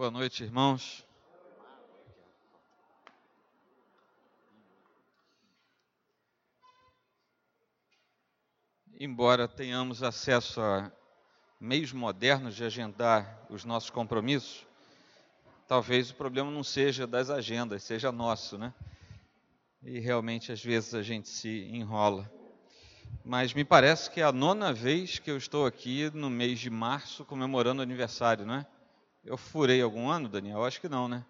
Boa noite, irmãos. Embora tenhamos acesso a meios modernos de agendar os nossos compromissos, talvez o problema não seja das agendas, seja nosso, né? E realmente às vezes a gente se enrola. Mas me parece que é a nona vez que eu estou aqui no mês de março comemorando aniversário, não é? Eu furei algum ano, Daniel? Acho que não, né?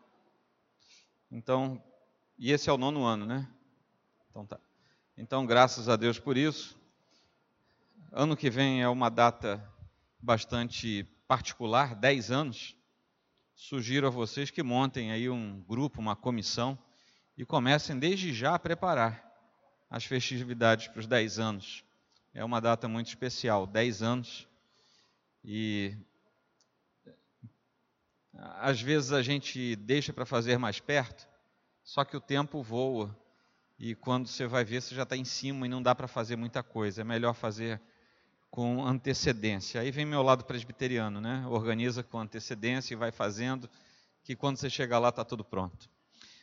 Então, e esse é o nono ano, né? Então tá. Então, graças a Deus por isso. Ano que vem é uma data bastante particular, 10 anos. Sugiro a vocês que montem aí um grupo, uma comissão e comecem desde já a preparar as festividades para os 10 anos. É uma data muito especial, 10 anos. E às vezes a gente deixa para fazer mais perto, só que o tempo voa. E quando você vai ver, você já está em cima e não dá para fazer muita coisa. É melhor fazer com antecedência. Aí vem meu lado presbiteriano, né? Organiza com antecedência e vai fazendo, que quando você chegar lá está tudo pronto.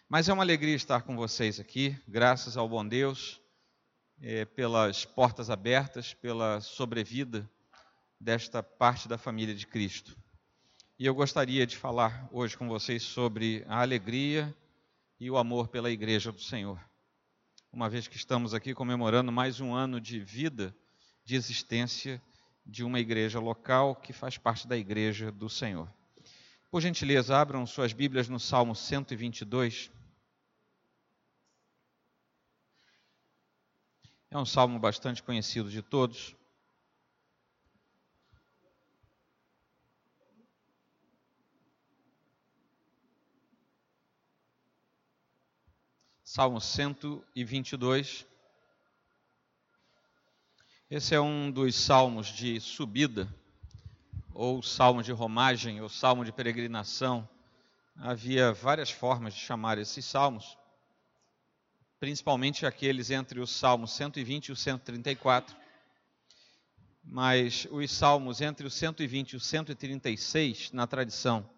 Mas é uma alegria estar com vocês aqui, graças ao bom Deus, é, pelas portas abertas, pela sobrevida desta parte da família de Cristo. E eu gostaria de falar hoje com vocês sobre a alegria e o amor pela Igreja do Senhor. Uma vez que estamos aqui comemorando mais um ano de vida, de existência de uma igreja local que faz parte da Igreja do Senhor. Por gentileza, abram suas Bíblias no Salmo 122. É um salmo bastante conhecido de todos. Salmo 122. Esse é um dos salmos de subida, ou salmo de romagem, ou salmo de peregrinação. Havia várias formas de chamar esses salmos principalmente aqueles entre os Salmos 120 e o 134. Mas os salmos entre o 120 e o 136, na tradição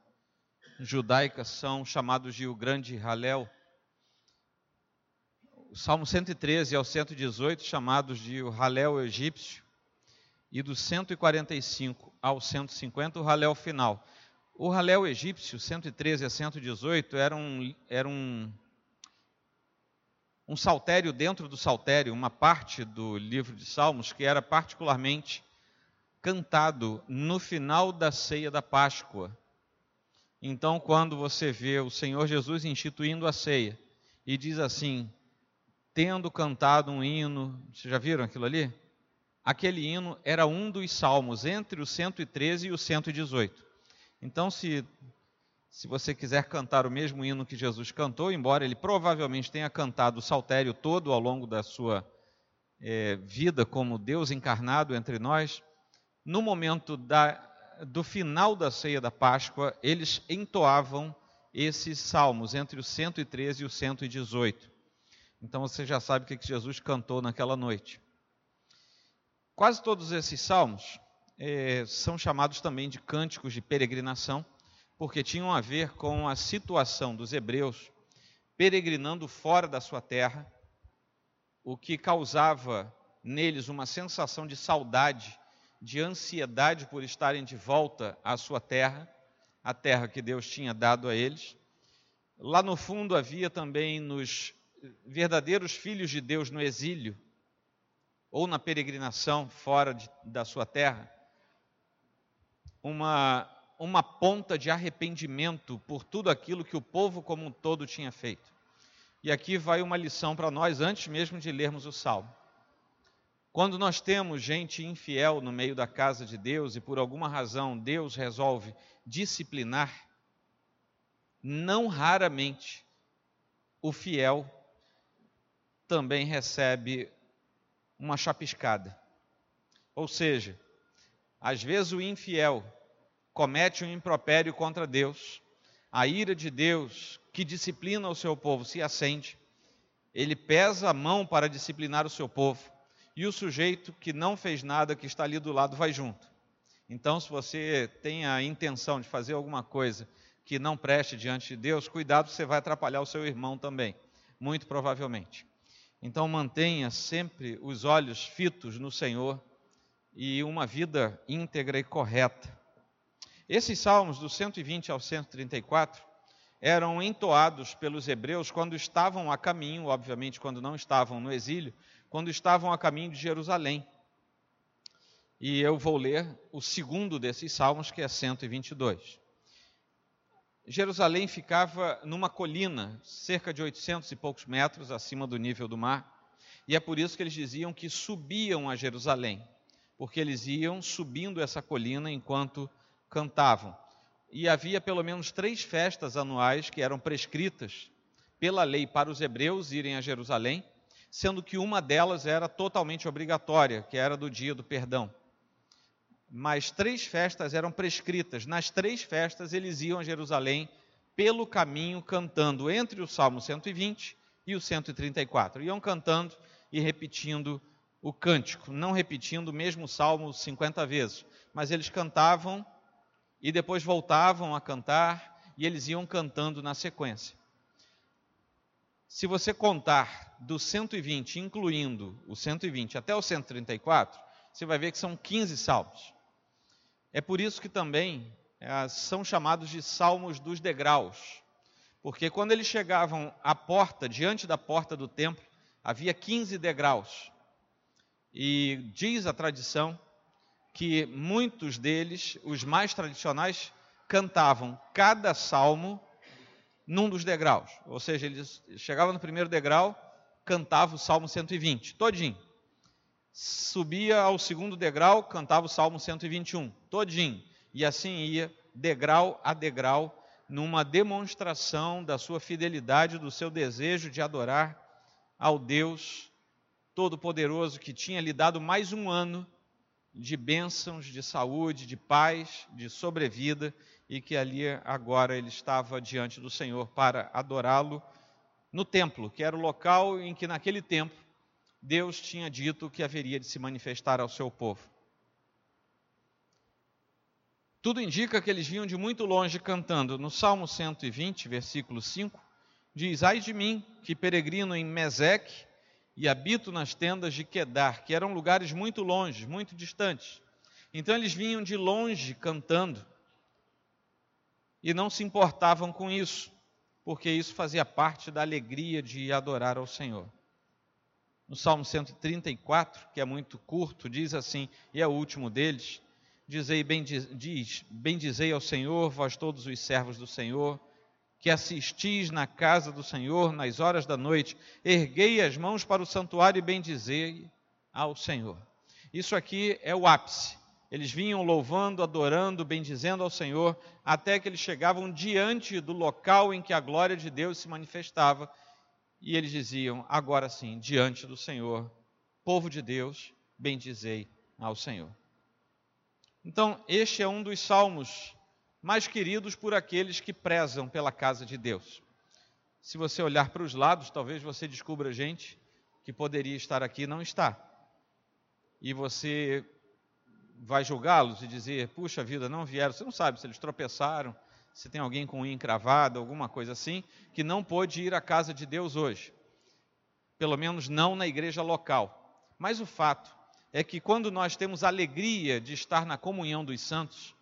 judaica, são chamados de o grande Halel. O Salmo 113 ao 118, chamados de o Halel egípcio. E do 145 ao 150, o Halel final. O Halel egípcio, 113 a 118, era um, era um um saltério dentro do saltério, uma parte do livro de Salmos que era particularmente cantado no final da ceia da Páscoa. Então, quando você vê o Senhor Jesus instituindo a ceia e diz assim: tendo cantado um hino, vocês já viram aquilo ali? Aquele hino era um dos salmos entre o 113 e o 118. Então, se se você quiser cantar o mesmo hino que Jesus cantou, embora ele provavelmente tenha cantado o saltério todo ao longo da sua é, vida como Deus encarnado entre nós, no momento da, do final da ceia da Páscoa, eles entoavam esses salmos entre o 113 e o 118. Então você já sabe o que Jesus cantou naquela noite. Quase todos esses salmos é, são chamados também de cânticos de peregrinação porque tinham a ver com a situação dos hebreus peregrinando fora da sua terra, o que causava neles uma sensação de saudade, de ansiedade por estarem de volta à sua terra, a terra que Deus tinha dado a eles. Lá no fundo havia também nos verdadeiros filhos de Deus no exílio, ou na peregrinação fora de, da sua terra, uma uma ponta de arrependimento por tudo aquilo que o povo como um todo tinha feito. E aqui vai uma lição para nós antes mesmo de lermos o salmo. Quando nós temos gente infiel no meio da casa de Deus e por alguma razão Deus resolve disciplinar, não raramente o fiel também recebe uma chapiscada. Ou seja, às vezes o infiel comete um impropério contra Deus, a ira de Deus que disciplina o seu povo se acende, ele pesa a mão para disciplinar o seu povo, e o sujeito que não fez nada, que está ali do lado, vai junto. Então, se você tem a intenção de fazer alguma coisa que não preste diante de Deus, cuidado, você vai atrapalhar o seu irmão também, muito provavelmente. Então mantenha sempre os olhos fitos no Senhor e uma vida íntegra e correta. Esses salmos do 120 ao 134 eram entoados pelos hebreus quando estavam a caminho, obviamente quando não estavam no exílio, quando estavam a caminho de Jerusalém. E eu vou ler o segundo desses salmos, que é 122. Jerusalém ficava numa colina, cerca de 800 e poucos metros acima do nível do mar, e é por isso que eles diziam que subiam a Jerusalém, porque eles iam subindo essa colina enquanto cantavam e havia pelo menos três festas anuais que eram prescritas pela lei para os hebreus irem a Jerusalém, sendo que uma delas era totalmente obrigatória, que era do dia do perdão. Mas três festas eram prescritas. Nas três festas eles iam a Jerusalém pelo caminho cantando entre o Salmo 120 e o 134. Iam cantando e repetindo o cântico, não repetindo o mesmo salmo 50 vezes, mas eles cantavam e depois voltavam a cantar e eles iam cantando na sequência. Se você contar do 120, incluindo o 120 até o 134, você vai ver que são 15 salmos. É por isso que também é, são chamados de salmos dos degraus, porque quando eles chegavam à porta, diante da porta do templo, havia 15 degraus. E diz a tradição que muitos deles, os mais tradicionais, cantavam cada salmo num dos degraus. Ou seja, eles chegavam no primeiro degrau, cantava o Salmo 120, todinho. Subia ao segundo degrau, cantava o Salmo 121, todinho. E assim ia, degrau a degrau, numa demonstração da sua fidelidade, do seu desejo de adorar ao Deus Todo-Poderoso que tinha lhe dado mais um ano de bênçãos, de saúde, de paz, de sobrevida, e que ali agora ele estava diante do Senhor para adorá-lo no templo, que era o local em que naquele tempo Deus tinha dito que haveria de se manifestar ao seu povo. Tudo indica que eles vinham de muito longe cantando. No Salmo 120, versículo 5, diz: Ai de mim, que peregrino em Meseque e habito nas tendas de Quedar, que eram lugares muito longe, muito distantes. Então eles vinham de longe cantando e não se importavam com isso, porque isso fazia parte da alegria de adorar ao Senhor. No Salmo 134, que é muito curto, diz assim, e é o último deles: Dizei, diz, bendizei ao Senhor, vós todos os servos do Senhor, que assistis na casa do Senhor nas horas da noite, erguei as mãos para o santuário e bendizei ao Senhor. Isso aqui é o ápice. Eles vinham louvando, adorando, bendizendo ao Senhor, até que eles chegavam diante do local em que a glória de Deus se manifestava, e eles diziam: agora sim, diante do Senhor, povo de Deus, bendizei ao Senhor. Então, este é um dos salmos mais queridos por aqueles que prezam pela casa de Deus. Se você olhar para os lados, talvez você descubra gente que poderia estar aqui e não está. E você vai julgá-los e dizer: puxa vida, não vieram. Você não sabe se eles tropeçaram, se tem alguém com unha encravada, alguma coisa assim, que não pôde ir à casa de Deus hoje. Pelo menos não na igreja local. Mas o fato é que quando nós temos alegria de estar na comunhão dos santos,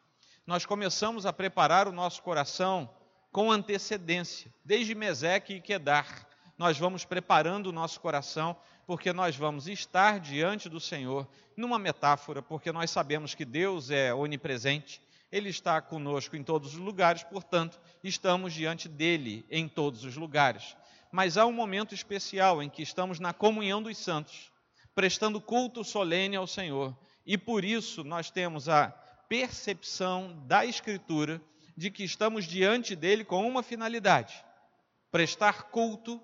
nós começamos a preparar o nosso coração com antecedência. Desde Meseque e Quedar, nós vamos preparando o nosso coração, porque nós vamos estar diante do Senhor, numa metáfora, porque nós sabemos que Deus é onipresente, Ele está conosco em todos os lugares, portanto, estamos diante dEle em todos os lugares. Mas há um momento especial em que estamos na comunhão dos santos, prestando culto solene ao Senhor, e por isso nós temos a percepção da Escritura de que estamos diante dele com uma finalidade: prestar culto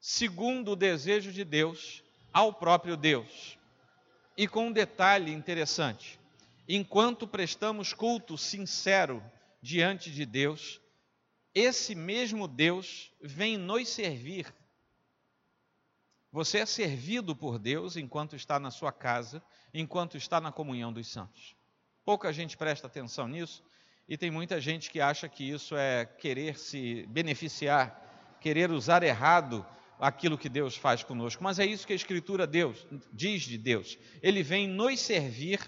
segundo o desejo de Deus ao próprio Deus. E com um detalhe interessante: enquanto prestamos culto sincero diante de Deus, esse mesmo Deus vem nos servir. Você é servido por Deus enquanto está na sua casa, enquanto está na comunhão dos santos. Pouca gente presta atenção nisso E tem muita gente que acha que isso é querer se beneficiar, querer usar errado aquilo que Deus faz conosco. Mas é isso que a Escritura Deus diz de Deus. Ele vem nos servir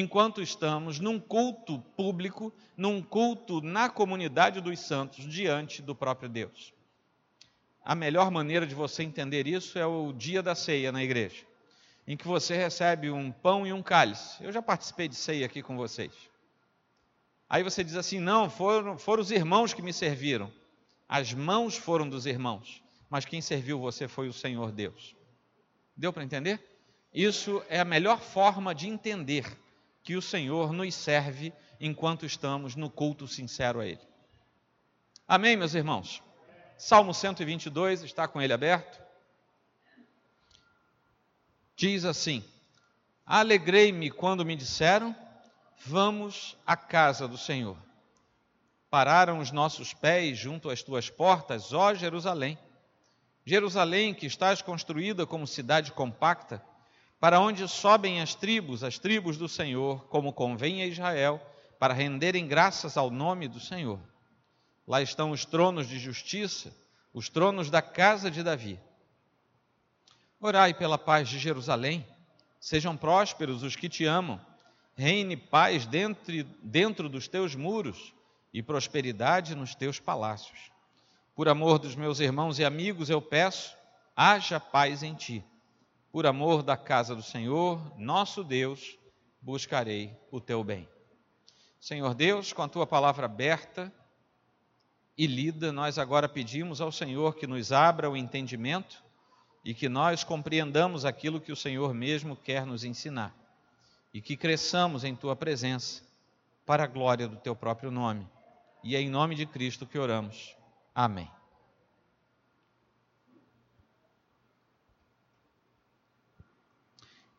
enquanto estamos num culto público, num culto na comunidade dos santos, diante do próprio Deus. A melhor maneira de você entender isso é o dia da ceia na igreja, em que você recebe um pão e um cálice. Eu já participei de ceia aqui com vocês. Aí você diz assim: não, foram, foram os irmãos que me serviram. As mãos foram dos irmãos, mas quem serviu você foi o Senhor Deus. Deu para entender? Isso é a melhor forma de entender que o Senhor nos serve enquanto estamos no culto sincero a Ele. Amém, meus irmãos? Salmo 122, está com ele aberto. Diz assim: Alegrei-me quando me disseram, vamos à casa do Senhor. Pararam os nossos pés junto às tuas portas, ó Jerusalém. Jerusalém, que estás construída como cidade compacta, para onde sobem as tribos, as tribos do Senhor, como convém a Israel, para renderem graças ao nome do Senhor. Lá estão os tronos de justiça, os tronos da casa de Davi. Orai pela paz de Jerusalém, sejam prósperos os que te amam, reine paz dentro, dentro dos teus muros e prosperidade nos teus palácios. Por amor dos meus irmãos e amigos, eu peço, haja paz em ti por amor da casa do Senhor, nosso Deus, buscarei o teu bem. Senhor Deus, com a tua palavra aberta e lida, nós agora pedimos ao Senhor que nos abra o entendimento e que nós compreendamos aquilo que o Senhor mesmo quer nos ensinar e que cresçamos em tua presença para a glória do teu próprio nome. E é em nome de Cristo que oramos. Amém.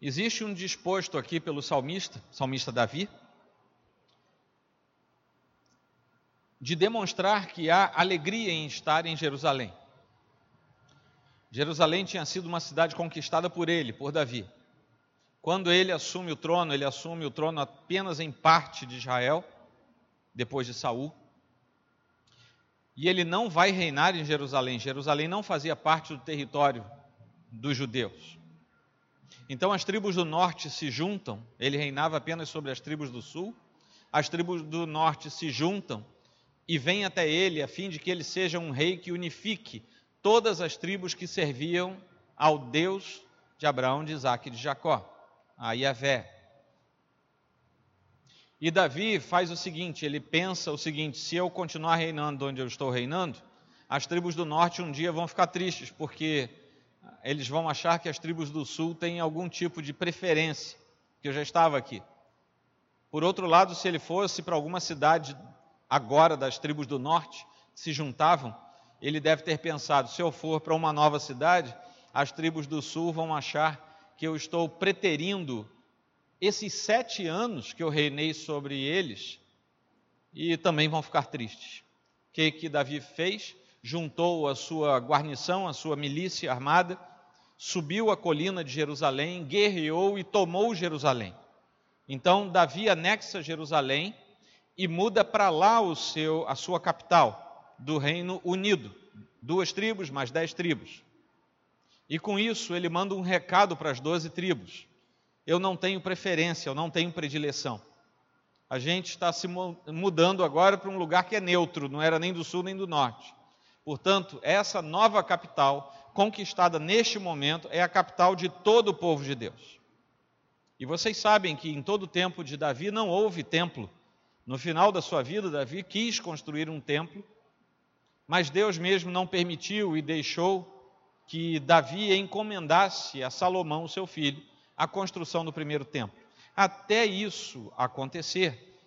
Existe um disposto aqui pelo salmista, salmista Davi, de demonstrar que há alegria em estar em Jerusalém. Jerusalém tinha sido uma cidade conquistada por ele, por Davi. Quando ele assume o trono, ele assume o trono apenas em parte de Israel, depois de Saul. E ele não vai reinar em Jerusalém. Jerusalém não fazia parte do território dos judeus. Então as tribos do norte se juntam, ele reinava apenas sobre as tribos do sul, as tribos do norte se juntam e vêm até ele a fim de que ele seja um rei que unifique todas as tribos que serviam ao Deus de Abraão, de Isaac e de Jacó, a Yahvé. E Davi faz o seguinte: ele pensa o seguinte: se eu continuar reinando onde eu estou reinando, as tribos do norte um dia vão ficar tristes, porque eles vão achar que as tribos do sul têm algum tipo de preferência, que eu já estava aqui. Por outro lado, se ele fosse para alguma cidade agora das tribos do norte, que se juntavam, ele deve ter pensado: se eu for para uma nova cidade, as tribos do sul vão achar que eu estou preterindo esses sete anos que eu reinei sobre eles e também vão ficar tristes. O que, que Davi fez? Juntou a sua guarnição, a sua milícia armada subiu a colina de Jerusalém, guerreou e tomou Jerusalém. Então Davi anexa Jerusalém e muda para lá o seu, a sua capital, do Reino Unido, duas tribos mais dez tribos. E com isso ele manda um recado para as doze tribos: eu não tenho preferência, eu não tenho predileção. A gente está se mudando agora para um lugar que é neutro, não era nem do sul nem do norte. Portanto, essa nova capital conquistada neste momento, é a capital de todo o povo de Deus. E vocês sabem que em todo o tempo de Davi não houve templo. No final da sua vida, Davi quis construir um templo, mas Deus mesmo não permitiu e deixou que Davi encomendasse a Salomão, seu filho, a construção do primeiro templo. Até isso acontecer,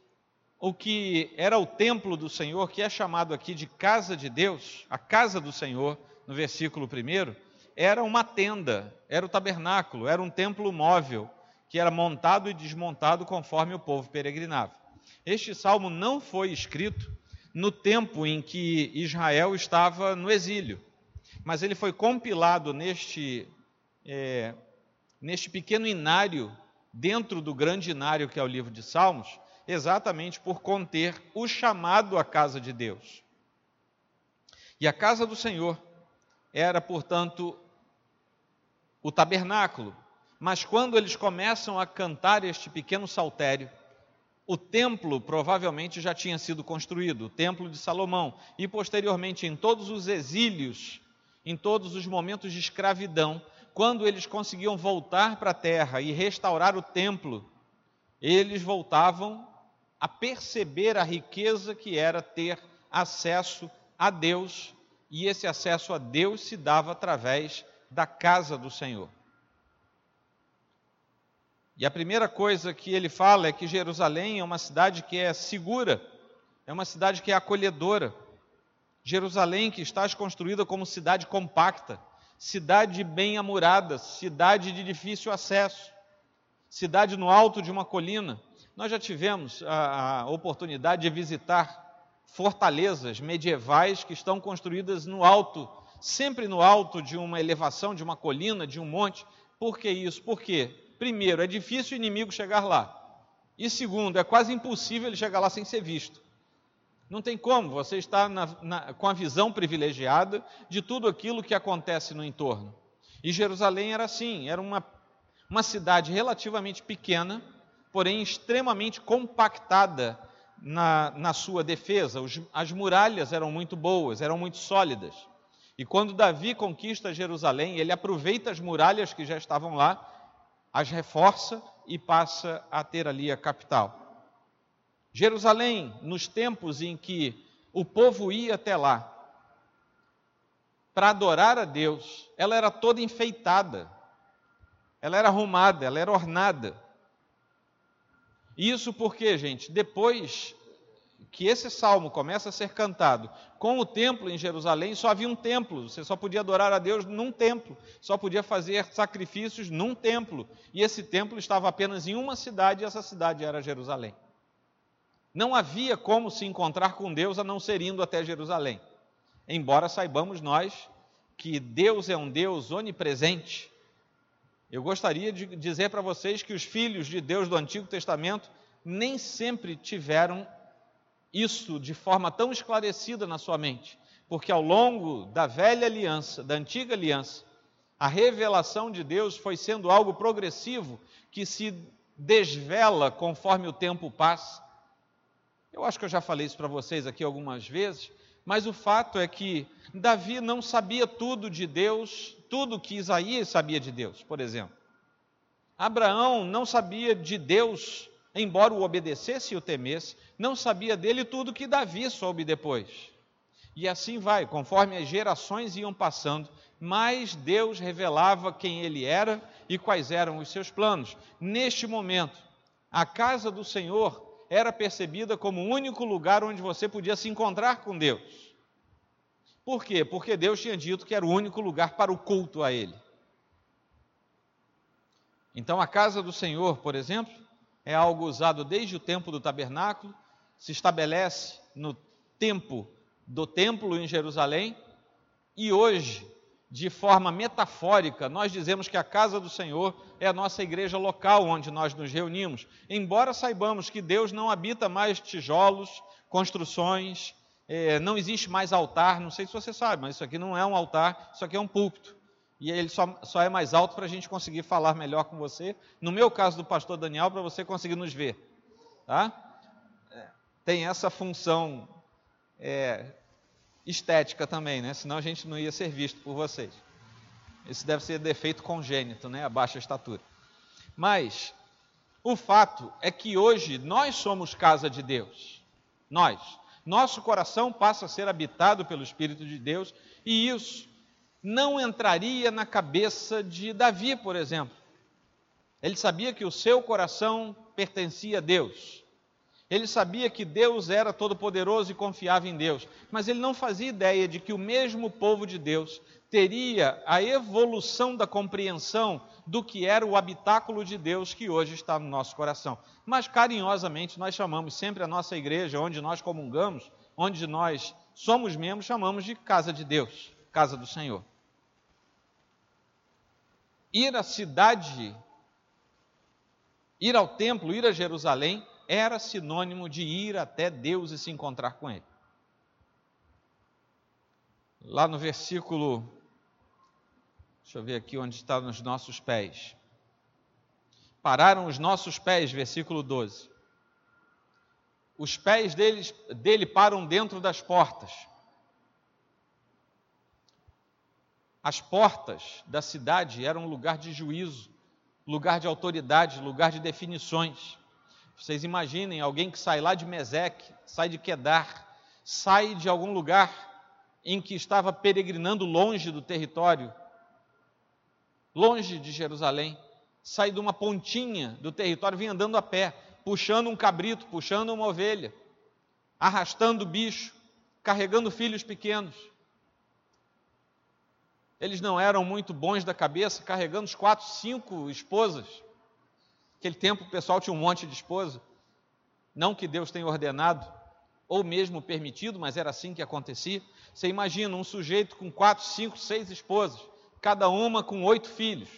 o que era o templo do Senhor, que é chamado aqui de casa de Deus, a casa do Senhor, no versículo 1, era uma tenda, era o tabernáculo, era um templo móvel, que era montado e desmontado conforme o povo peregrinava. Este salmo não foi escrito no tempo em que Israel estava no exílio, mas ele foi compilado neste, é, neste pequeno inário, dentro do grande inário que é o livro de Salmos, exatamente por conter o chamado à casa de Deus. E a casa do Senhor era, portanto, o tabernáculo. Mas quando eles começam a cantar este pequeno saltério, o templo provavelmente já tinha sido construído, o templo de Salomão, e posteriormente em todos os exílios, em todos os momentos de escravidão, quando eles conseguiam voltar para a terra e restaurar o templo, eles voltavam a perceber a riqueza que era ter acesso a Deus, e esse acesso a Deus se dava através da casa do Senhor. E a primeira coisa que ele fala é que Jerusalém é uma cidade que é segura, é uma cidade que é acolhedora. Jerusalém que está construída como cidade compacta, cidade bem amurada, cidade de difícil acesso, cidade no alto de uma colina. Nós já tivemos a, a oportunidade de visitar fortalezas medievais que estão construídas no alto, sempre no alto de uma elevação, de uma colina, de um monte. Por que isso? Por quê? Primeiro, é difícil o inimigo chegar lá. E segundo, é quase impossível ele chegar lá sem ser visto. Não tem como, você está na, na, com a visão privilegiada de tudo aquilo que acontece no entorno. E Jerusalém era assim, era uma, uma cidade relativamente pequena, porém extremamente compactada na, na sua defesa. Os, as muralhas eram muito boas, eram muito sólidas. E quando Davi conquista Jerusalém, ele aproveita as muralhas que já estavam lá as reforça e passa a ter ali a capital. Jerusalém, nos tempos em que o povo ia até lá para adorar a Deus, ela era toda enfeitada, ela era arrumada, ela era ornada. Isso porque, gente, depois que esse salmo começa a ser cantado com o templo em Jerusalém, só havia um templo, você só podia adorar a Deus num templo, só podia fazer sacrifícios num templo, e esse templo estava apenas em uma cidade, e essa cidade era Jerusalém. Não havia como se encontrar com Deus a não ser indo até Jerusalém. Embora saibamos nós que Deus é um Deus onipresente, eu gostaria de dizer para vocês que os filhos de Deus do Antigo Testamento nem sempre tiveram isso de forma tão esclarecida na sua mente, porque ao longo da velha aliança, da antiga aliança, a revelação de Deus foi sendo algo progressivo que se desvela conforme o tempo passa. Eu acho que eu já falei isso para vocês aqui algumas vezes, mas o fato é que Davi não sabia tudo de Deus, tudo que Isaías sabia de Deus, por exemplo. Abraão não sabia de Deus embora o obedecesse e o temesse, não sabia dele tudo que Davi soube depois. E assim vai, conforme as gerações iam passando, mais Deus revelava quem ele era e quais eram os seus planos. Neste momento, a casa do Senhor era percebida como o único lugar onde você podia se encontrar com Deus. Por quê? Porque Deus tinha dito que era o único lugar para o culto a Ele. Então, a casa do Senhor, por exemplo, é algo usado desde o tempo do tabernáculo, se estabelece no tempo do templo em Jerusalém, e hoje, de forma metafórica, nós dizemos que a casa do Senhor é a nossa igreja local onde nós nos reunimos, embora saibamos que Deus não habita mais tijolos, construções, é, não existe mais altar, não sei se você sabe, mas isso aqui não é um altar, isso aqui é um púlpito e ele só, só é mais alto para a gente conseguir falar melhor com você. No meu caso do pastor Daniel, para você conseguir nos ver. Tá? É, tem essa função é, estética também, né? senão a gente não ia ser visto por vocês. Isso deve ser defeito congênito, né? a baixa estatura. Mas o fato é que hoje nós somos casa de Deus. Nós. Nosso coração passa a ser habitado pelo Espírito de Deus e isso não entraria na cabeça de Davi, por exemplo. Ele sabia que o seu coração pertencia a Deus. Ele sabia que Deus era todo-poderoso e confiava em Deus, mas ele não fazia ideia de que o mesmo povo de Deus teria a evolução da compreensão do que era o habitáculo de Deus que hoje está no nosso coração. Mas carinhosamente nós chamamos sempre a nossa igreja, onde nós comungamos, onde nós somos membros, chamamos de casa de Deus, casa do Senhor ir à cidade, ir ao templo, ir a Jerusalém, era sinônimo de ir até Deus e se encontrar com Ele. Lá no versículo, deixa eu ver aqui onde está nos nossos pés. Pararam os nossos pés, versículo 12. Os pés deles, dele param dentro das portas. As portas da cidade eram lugar de juízo, lugar de autoridade, lugar de definições. Vocês imaginem alguém que sai lá de Meseque, sai de Quedar, sai de algum lugar em que estava peregrinando longe do território, longe de Jerusalém, sai de uma pontinha do território, vinha andando a pé, puxando um cabrito, puxando uma ovelha, arrastando bicho, carregando filhos pequenos. Eles não eram muito bons da cabeça, carregando os quatro, cinco esposas. Naquele tempo o pessoal tinha um monte de esposa. Não que Deus tenha ordenado, ou mesmo permitido, mas era assim que acontecia. Você imagina um sujeito com quatro, cinco, seis esposas, cada uma com oito filhos.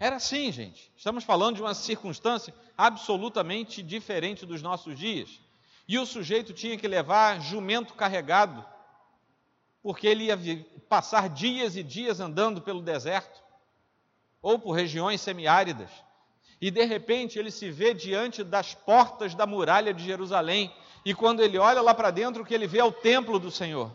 Era assim, gente. Estamos falando de uma circunstância absolutamente diferente dos nossos dias. E o sujeito tinha que levar jumento carregado, porque ele ia passar dias e dias andando pelo deserto, ou por regiões semiáridas. E de repente ele se vê diante das portas da muralha de Jerusalém, e quando ele olha lá para dentro, o que ele vê é o templo do Senhor.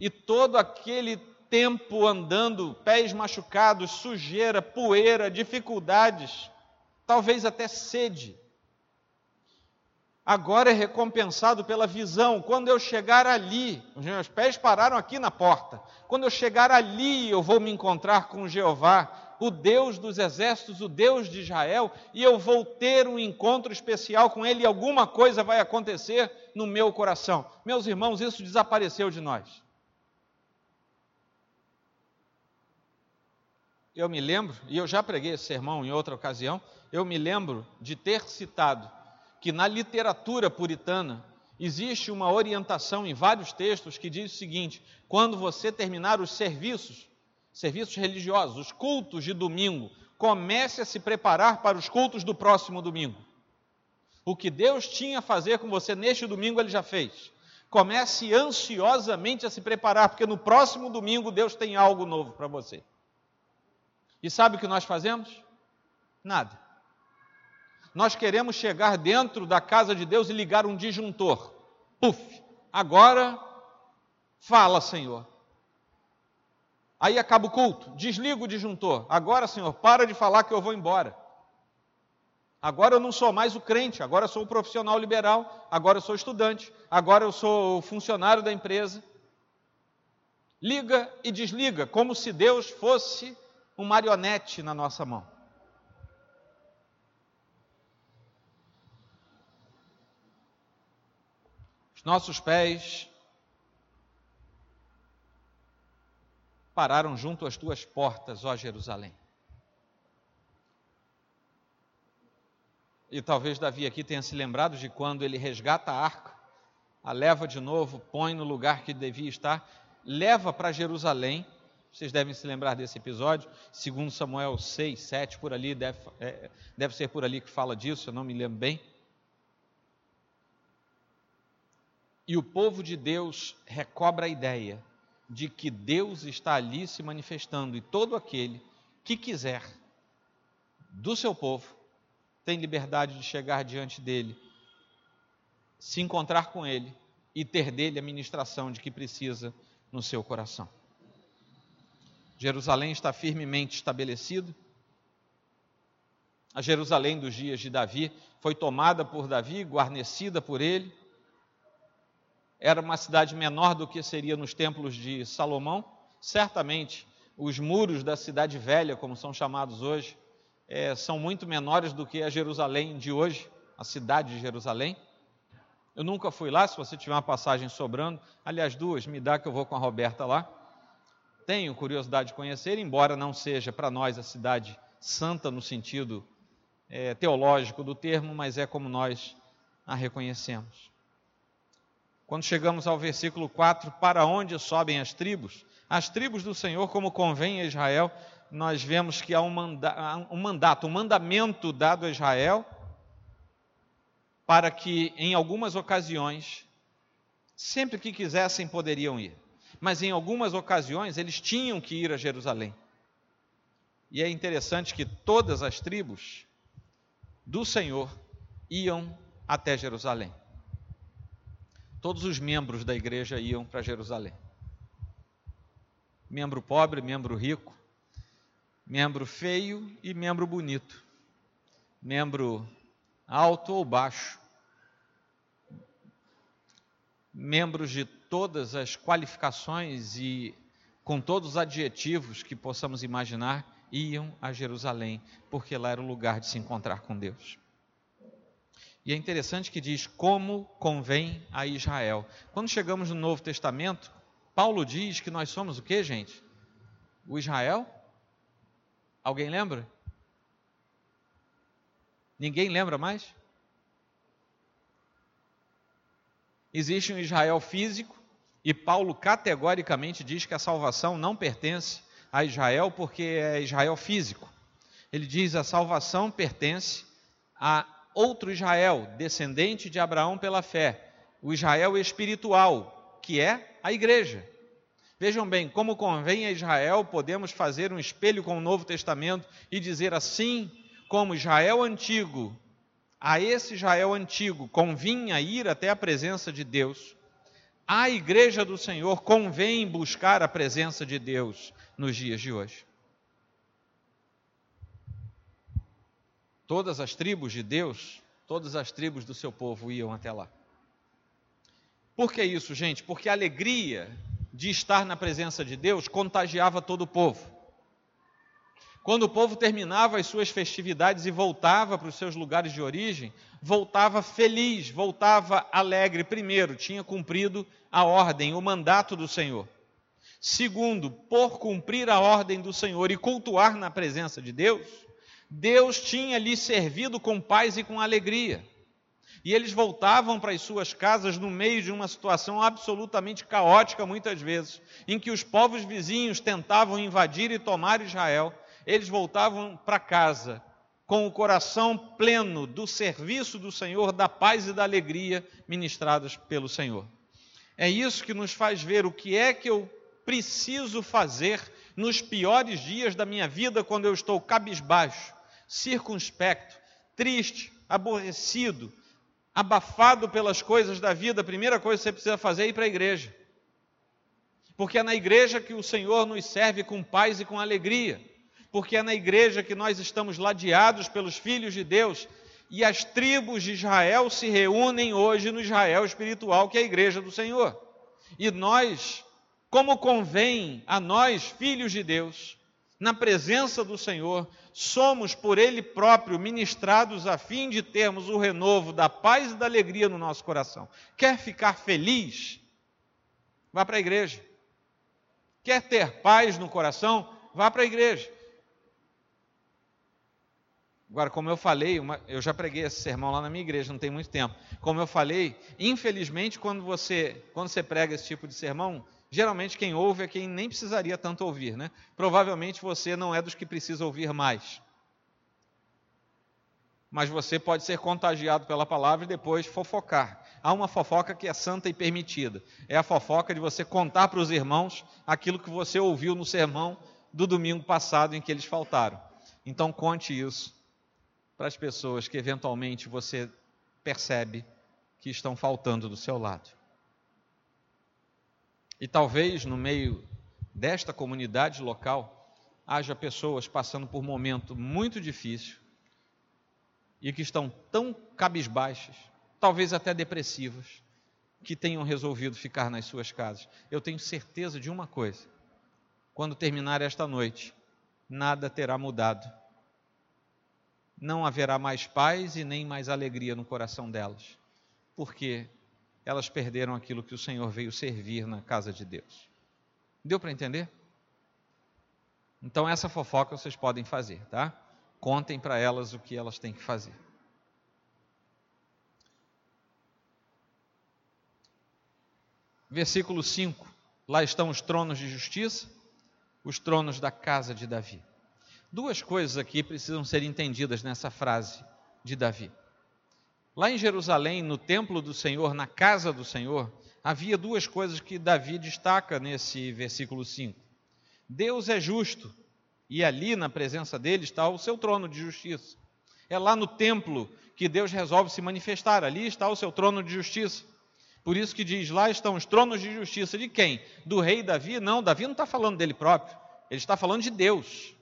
E todo aquele tempo andando, pés machucados, sujeira, poeira, dificuldades, talvez até sede. Agora é recompensado pela visão. Quando eu chegar ali, os meus pés pararam aqui na porta. Quando eu chegar ali, eu vou me encontrar com Jeová, o Deus dos exércitos, o Deus de Israel, e eu vou ter um encontro especial com Ele e alguma coisa vai acontecer no meu coração. Meus irmãos, isso desapareceu de nós. eu me lembro, e eu já preguei esse sermão em outra ocasião, eu me lembro de ter citado que na literatura puritana existe uma orientação em vários textos que diz o seguinte: quando você terminar os serviços, serviços religiosos, os cultos de domingo, comece a se preparar para os cultos do próximo domingo. O que Deus tinha a fazer com você neste domingo, Ele já fez. Comece ansiosamente a se preparar, porque no próximo domingo Deus tem algo novo para você. E sabe o que nós fazemos? Nada. Nós queremos chegar dentro da casa de Deus e ligar um disjuntor. Puf! Agora, fala, Senhor. Aí acaba o culto, desliga o disjuntor. Agora, Senhor, para de falar que eu vou embora. Agora eu não sou mais o crente, agora eu sou o profissional liberal, agora eu sou estudante, agora eu sou o funcionário da empresa. Liga e desliga, como se Deus fosse um marionete na nossa mão. Os nossos pés pararam junto às tuas portas, ó Jerusalém. E talvez Davi aqui tenha se lembrado de quando ele resgata a arca, a leva de novo, põe no lugar que devia estar, leva para Jerusalém vocês devem se lembrar desse episódio, segundo Samuel 6, 7, por ali, deve, é, deve ser por ali que fala disso, eu não me lembro bem. E o povo de Deus recobra a ideia de que Deus está ali se manifestando e todo aquele que quiser do seu povo tem liberdade de chegar diante dele, se encontrar com ele e ter dele a ministração de que precisa no seu coração. Jerusalém está firmemente estabelecido. A Jerusalém dos dias de Davi foi tomada por Davi, guarnecida por ele. Era uma cidade menor do que seria nos templos de Salomão. Certamente, os muros da cidade velha, como são chamados hoje, é, são muito menores do que a Jerusalém de hoje, a cidade de Jerusalém. Eu nunca fui lá, se você tiver uma passagem sobrando, aliás, duas, me dá que eu vou com a Roberta lá tenho curiosidade de conhecer, embora não seja para nós a cidade santa no sentido é, teológico do termo, mas é como nós a reconhecemos. Quando chegamos ao versículo 4, para onde sobem as tribos? As tribos do Senhor, como convém a Israel, nós vemos que há um, manda um mandato, um mandamento dado a Israel, para que em algumas ocasiões, sempre que quisessem poderiam ir, mas em algumas ocasiões eles tinham que ir a Jerusalém. E é interessante que todas as tribos do Senhor iam até Jerusalém. Todos os membros da igreja iam para Jerusalém. Membro pobre, membro rico, membro feio e membro bonito, membro alto ou baixo, membros de todas as qualificações e com todos os adjetivos que possamos imaginar, iam a Jerusalém, porque lá era o lugar de se encontrar com Deus. E é interessante que diz como convém a Israel. Quando chegamos no Novo Testamento, Paulo diz que nós somos o que, gente? O Israel? Alguém lembra? Ninguém lembra mais? Existe um Israel físico e Paulo categoricamente diz que a salvação não pertence a Israel porque é Israel físico. Ele diz a salvação pertence a outro Israel, descendente de Abraão pela fé, o Israel espiritual, que é a igreja. Vejam bem, como convém a Israel, podemos fazer um espelho com o Novo Testamento e dizer assim: como Israel antigo, a esse Israel antigo convinha ir até a presença de Deus, a igreja do Senhor convém buscar a presença de Deus nos dias de hoje. Todas as tribos de Deus, todas as tribos do seu povo iam até lá. Por que isso, gente? Porque a alegria de estar na presença de Deus contagiava todo o povo. Quando o povo terminava as suas festividades e voltava para os seus lugares de origem, voltava feliz, voltava alegre. Primeiro, tinha cumprido a ordem, o mandato do Senhor. Segundo, por cumprir a ordem do Senhor e cultuar na presença de Deus, Deus tinha lhe servido com paz e com alegria. E eles voltavam para as suas casas no meio de uma situação absolutamente caótica, muitas vezes, em que os povos vizinhos tentavam invadir e tomar Israel. Eles voltavam para casa com o coração pleno do serviço do Senhor, da paz e da alegria ministrados pelo Senhor. É isso que nos faz ver o que é que eu preciso fazer nos piores dias da minha vida, quando eu estou cabisbaixo, circunspecto, triste, aborrecido, abafado pelas coisas da vida, a primeira coisa que você precisa fazer é ir para a igreja. Porque é na igreja que o Senhor nos serve com paz e com alegria. Porque é na igreja que nós estamos ladeados pelos filhos de Deus. E as tribos de Israel se reúnem hoje no Israel espiritual, que é a igreja do Senhor. E nós, como convém a nós, filhos de Deus, na presença do Senhor, somos por Ele próprio ministrados a fim de termos o renovo da paz e da alegria no nosso coração. Quer ficar feliz? Vá para a igreja. Quer ter paz no coração? Vá para a igreja. Agora, como eu falei, uma, eu já preguei esse sermão lá na minha igreja, não tem muito tempo. Como eu falei, infelizmente, quando você, quando você prega esse tipo de sermão, Geralmente quem ouve é quem nem precisaria tanto ouvir, né? Provavelmente você não é dos que precisa ouvir mais. Mas você pode ser contagiado pela palavra e depois fofocar. Há uma fofoca que é santa e permitida. É a fofoca de você contar para os irmãos aquilo que você ouviu no sermão do domingo passado em que eles faltaram. Então conte isso para as pessoas que eventualmente você percebe que estão faltando do seu lado. E talvez no meio desta comunidade local haja pessoas passando por um momento muito difícil e que estão tão cabisbaixas, talvez até depressivas, que tenham resolvido ficar nas suas casas. Eu tenho certeza de uma coisa: quando terminar esta noite, nada terá mudado. Não haverá mais paz e nem mais alegria no coração delas, porque elas perderam aquilo que o Senhor veio servir na casa de Deus. Deu para entender? Então, essa fofoca vocês podem fazer, tá? Contem para elas o que elas têm que fazer. Versículo 5. Lá estão os tronos de justiça, os tronos da casa de Davi. Duas coisas aqui precisam ser entendidas nessa frase de Davi. Lá em Jerusalém, no templo do Senhor, na casa do Senhor, havia duas coisas que Davi destaca nesse versículo 5. Deus é justo, e ali na presença dele está o seu trono de justiça. É lá no templo que Deus resolve se manifestar, ali está o seu trono de justiça. Por isso que diz: lá estão os tronos de justiça de quem? Do rei Davi? Não, Davi não está falando dele próprio, ele está falando de Deus.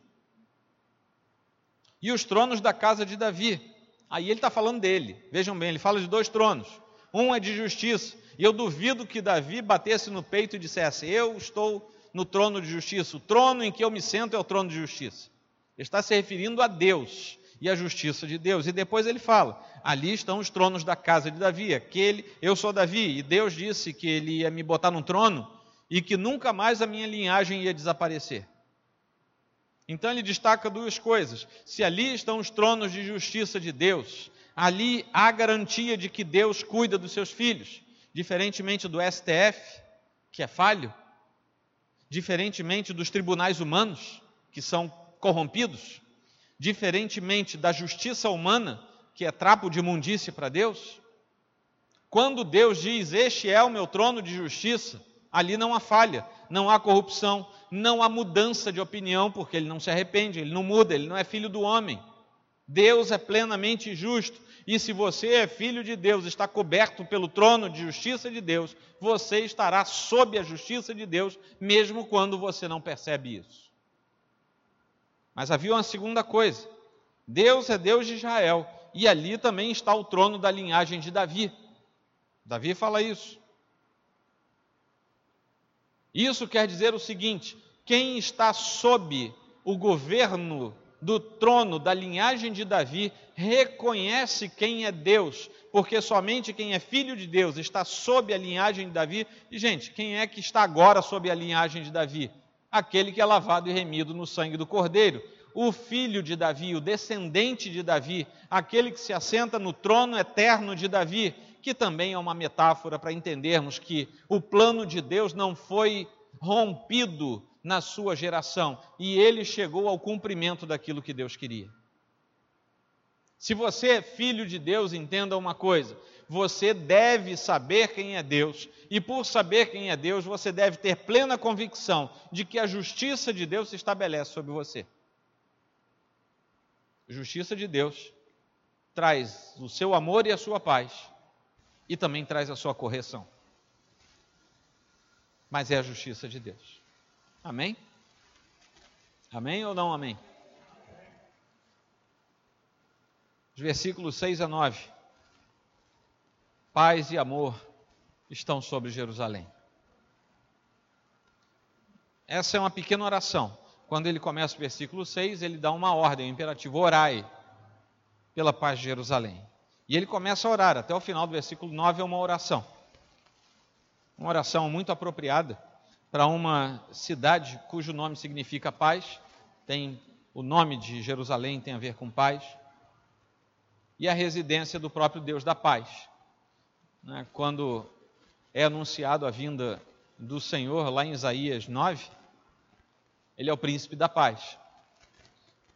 E os tronos da casa de Davi? Aí ele está falando dele. Vejam bem, ele fala de dois tronos. Um é de justiça, e eu duvido que Davi batesse no peito e dissesse: Eu estou no trono de justiça. O trono em que eu me sento é o trono de justiça. Ele está se referindo a Deus e a justiça de Deus. E depois ele fala: ali estão os tronos da casa de Davi. Aquele, eu sou Davi, e Deus disse que ele ia me botar num trono e que nunca mais a minha linhagem ia desaparecer. Então ele destaca duas coisas: se ali estão os tronos de justiça de Deus, ali há garantia de que Deus cuida dos seus filhos, diferentemente do STF, que é falho, diferentemente dos tribunais humanos, que são corrompidos, diferentemente da justiça humana, que é trapo de imundície para Deus, quando Deus diz: Este é o meu trono de justiça, ali não há falha, não há corrupção, não há mudança de opinião, porque ele não se arrepende, ele não muda, ele não é filho do homem. Deus é plenamente justo, e se você é filho de Deus, está coberto pelo trono de justiça de Deus, você estará sob a justiça de Deus, mesmo quando você não percebe isso. Mas havia uma segunda coisa: Deus é Deus de Israel, e ali também está o trono da linhagem de Davi. Davi fala isso. Isso quer dizer o seguinte: quem está sob o governo do trono da linhagem de Davi reconhece quem é Deus, porque somente quem é filho de Deus está sob a linhagem de Davi. E, gente, quem é que está agora sob a linhagem de Davi? aquele que é lavado e remido no sangue do Cordeiro. O filho de Davi, o descendente de Davi, aquele que se assenta no trono eterno de Davi, que também é uma metáfora para entendermos que o plano de Deus não foi rompido na sua geração e ele chegou ao cumprimento daquilo que Deus queria. Se você é filho de Deus, entenda uma coisa: você deve saber quem é Deus, e por saber quem é Deus, você deve ter plena convicção de que a justiça de Deus se estabelece sobre você. Justiça de Deus traz o seu amor e a sua paz, e também traz a sua correção. Mas é a justiça de Deus. Amém? Amém ou não amém? Os versículos 6 a 9 paz e amor estão sobre Jerusalém. Essa é uma pequena oração. Quando ele começa o versículo 6, ele dá uma ordem, um imperativo: orai pela paz de Jerusalém. E ele começa a orar, até o final do versículo 9 é uma oração. Uma oração muito apropriada para uma cidade cujo nome significa paz, tem o nome de Jerusalém tem a ver com paz, e a residência do próprio Deus da paz né, quando é anunciado a vinda do Senhor lá em Isaías 9, ele é o príncipe da paz.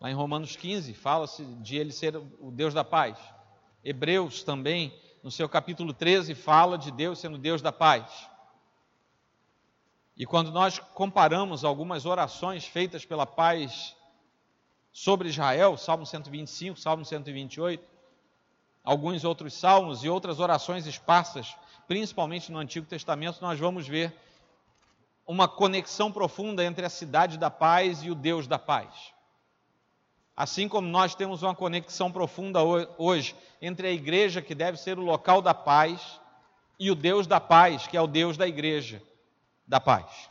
Lá em Romanos 15, fala-se de ele ser o Deus da paz. Hebreus também, no seu capítulo 13, fala de Deus sendo Deus da paz. E quando nós comparamos algumas orações feitas pela paz sobre Israel, Salmo 125, Salmo 128, alguns outros salmos e outras orações esparsas, principalmente no Antigo Testamento, nós vamos ver uma conexão profunda entre a cidade da paz e o Deus da paz. Assim como nós temos uma conexão profunda hoje entre a igreja, que deve ser o local da paz, e o Deus da paz, que é o Deus da igreja da paz.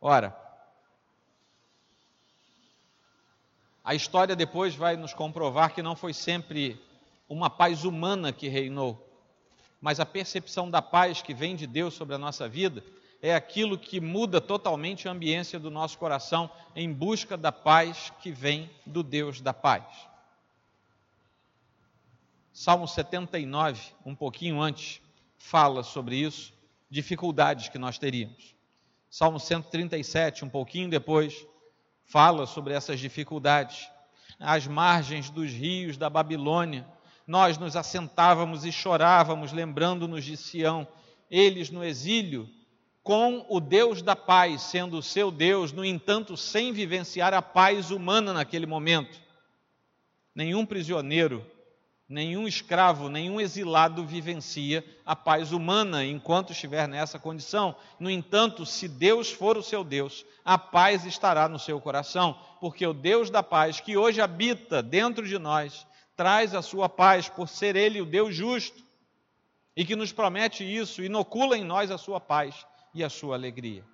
Ora, a história depois vai nos comprovar que não foi sempre uma paz humana que reinou, mas a percepção da paz que vem de Deus sobre a nossa vida é aquilo que muda totalmente a ambiência do nosso coração em busca da paz que vem do Deus da paz. Salmo 79, um pouquinho antes, fala sobre isso, dificuldades que nós teríamos. Salmo 137, um pouquinho depois, fala sobre essas dificuldades. Às margens dos rios da Babilônia, nós nos assentávamos e chorávamos, lembrando-nos de Sião, eles no exílio, com o Deus da paz sendo o seu Deus, no entanto, sem vivenciar a paz humana naquele momento. Nenhum prisioneiro, nenhum escravo, nenhum exilado vivencia a paz humana enquanto estiver nessa condição. No entanto, se Deus for o seu Deus, a paz estará no seu coração, porque o Deus da paz, que hoje habita dentro de nós, traz a sua paz, por ser Ele o Deus justo, e que nos promete isso, inocula em nós a sua paz e a sua alegria.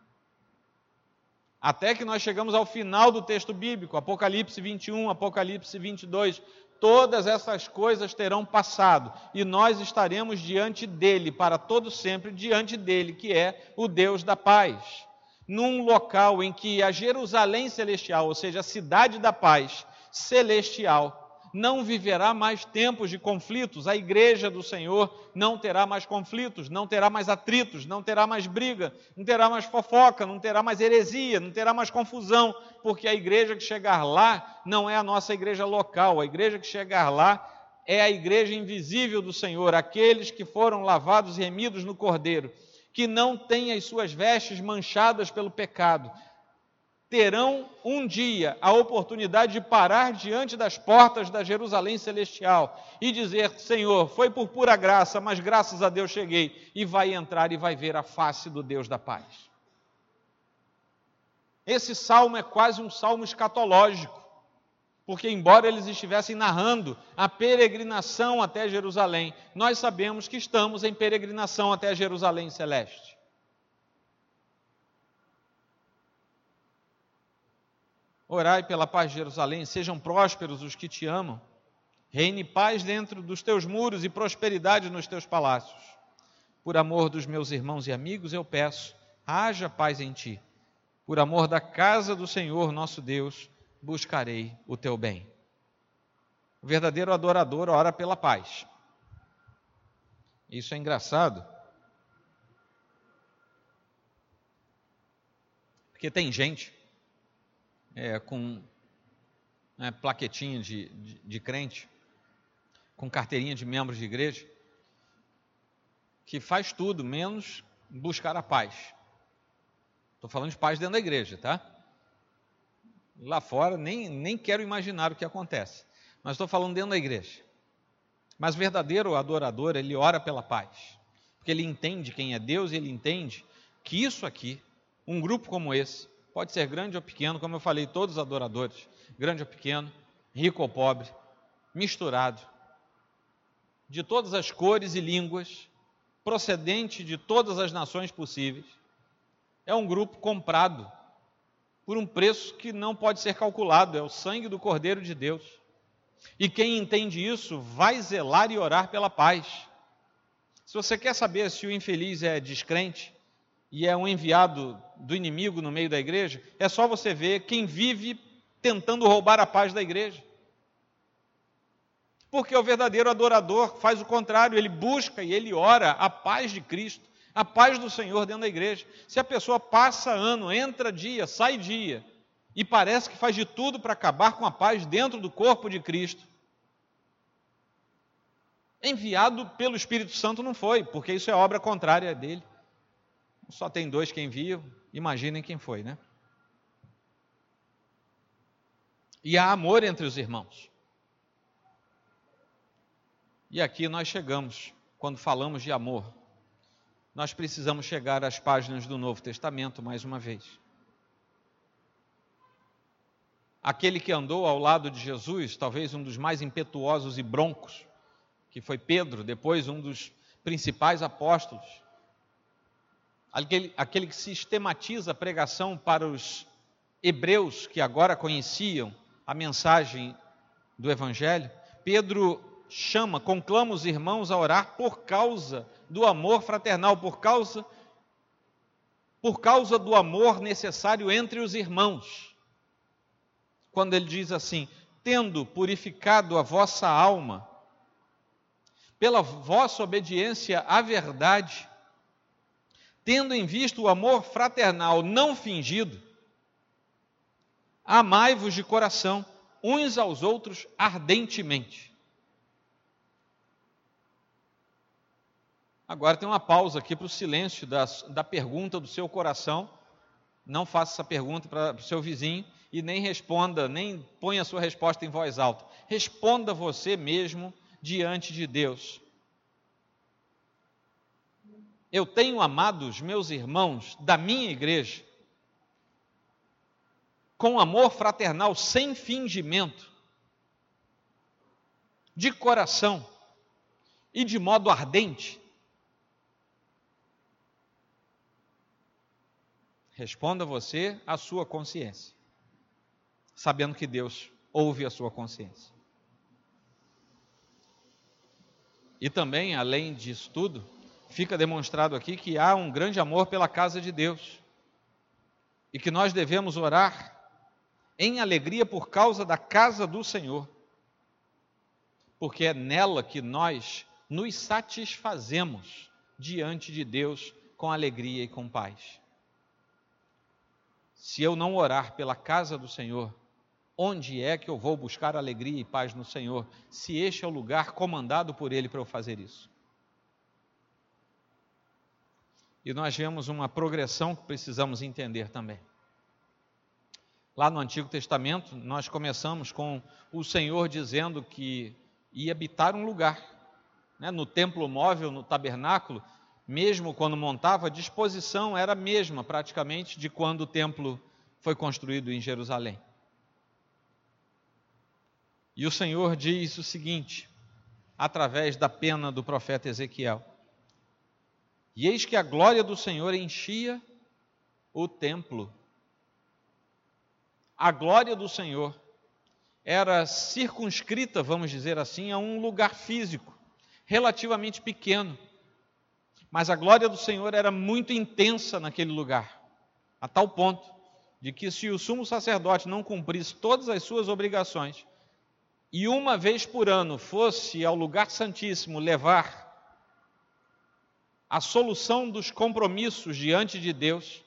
Até que nós chegamos ao final do texto bíblico, Apocalipse 21, Apocalipse 22, todas essas coisas terão passado e nós estaremos diante dele para todo sempre, diante dele, que é o Deus da paz. Num local em que a Jerusalém celestial, ou seja, a cidade da paz celestial, não viverá mais tempos de conflitos, a igreja do Senhor não terá mais conflitos, não terá mais atritos, não terá mais briga, não terá mais fofoca, não terá mais heresia, não terá mais confusão, porque a igreja que chegar lá não é a nossa igreja local, a igreja que chegar lá é a igreja invisível do Senhor, aqueles que foram lavados e remidos no Cordeiro, que não têm as suas vestes manchadas pelo pecado, terão um dia a oportunidade de parar diante das portas da Jerusalém celestial e dizer: Senhor, foi por pura graça, mas graças a Deus cheguei, e vai entrar e vai ver a face do Deus da paz. Esse salmo é quase um salmo escatológico, porque, embora eles estivessem narrando a peregrinação até Jerusalém, nós sabemos que estamos em peregrinação até Jerusalém celeste. Orai pela paz de Jerusalém, sejam prósperos os que te amam. Reine paz dentro dos teus muros e prosperidade nos teus palácios. Por amor dos meus irmãos e amigos, eu peço, haja paz em ti. Por amor da casa do Senhor nosso Deus, buscarei o teu bem. O verdadeiro adorador ora pela paz. Isso é engraçado. Porque tem gente é, com né, plaquetinha de, de, de crente, com carteirinha de membros de igreja, que faz tudo menos buscar a paz. Estou falando de paz dentro da igreja, tá? Lá fora, nem, nem quero imaginar o que acontece. Mas estou falando dentro da igreja. Mas verdadeiro adorador, ele ora pela paz. Porque ele entende quem é Deus e ele entende que isso aqui, um grupo como esse, Pode ser grande ou pequeno, como eu falei, todos adoradores, grande ou pequeno, rico ou pobre, misturado, de todas as cores e línguas, procedente de todas as nações possíveis. É um grupo comprado por um preço que não pode ser calculado, é o sangue do Cordeiro de Deus. E quem entende isso vai zelar e orar pela paz. Se você quer saber se o infeliz é descrente, e é um enviado do inimigo no meio da igreja, é só você ver quem vive tentando roubar a paz da igreja. Porque o verdadeiro adorador faz o contrário, ele busca e ele ora a paz de Cristo, a paz do Senhor dentro da igreja. Se a pessoa passa ano, entra dia, sai dia, e parece que faz de tudo para acabar com a paz dentro do corpo de Cristo, enviado pelo Espírito Santo não foi, porque isso é obra contrária dele. Só tem dois que enviam, imaginem quem foi, né? E há amor entre os irmãos. E aqui nós chegamos, quando falamos de amor, nós precisamos chegar às páginas do Novo Testamento mais uma vez. Aquele que andou ao lado de Jesus, talvez um dos mais impetuosos e broncos, que foi Pedro, depois um dos principais apóstolos, aquele, aquele que sistematiza a pregação para os hebreus que agora conheciam a mensagem do Evangelho, Pedro chama, conclama os irmãos a orar por causa do amor fraternal, por causa por causa do amor necessário entre os irmãos. Quando ele diz assim: tendo purificado a vossa alma pela vossa obediência à verdade, tendo em vista o amor fraternal não fingido, amai-vos de coração uns aos outros ardentemente, Agora tem uma pausa aqui para o silêncio da, da pergunta do seu coração. Não faça essa pergunta para o seu vizinho e nem responda, nem ponha a sua resposta em voz alta. Responda você mesmo diante de Deus. Eu tenho amado os meus irmãos da minha igreja com amor fraternal, sem fingimento, de coração e de modo ardente. Responda você a sua consciência, sabendo que Deus ouve a sua consciência. E também, além disso tudo, fica demonstrado aqui que há um grande amor pela casa de Deus e que nós devemos orar em alegria por causa da casa do Senhor, porque é nela que nós nos satisfazemos diante de Deus com alegria e com paz. Se eu não orar pela casa do Senhor, onde é que eu vou buscar alegria e paz no Senhor, se este é o lugar comandado por Ele para eu fazer isso? E nós vemos uma progressão que precisamos entender também. Lá no Antigo Testamento, nós começamos com o Senhor dizendo que ia habitar um lugar. Né? No templo móvel, no tabernáculo, mesmo quando montava, a disposição era a mesma, praticamente, de quando o templo foi construído em Jerusalém. E o Senhor diz o seguinte, através da pena do profeta Ezequiel: e eis que a glória do Senhor enchia o templo. A glória do Senhor era circunscrita, vamos dizer assim, a um lugar físico, relativamente pequeno. Mas a glória do Senhor era muito intensa naquele lugar, a tal ponto de que se o sumo sacerdote não cumprisse todas as suas obrigações e uma vez por ano fosse ao lugar santíssimo levar a solução dos compromissos diante de Deus,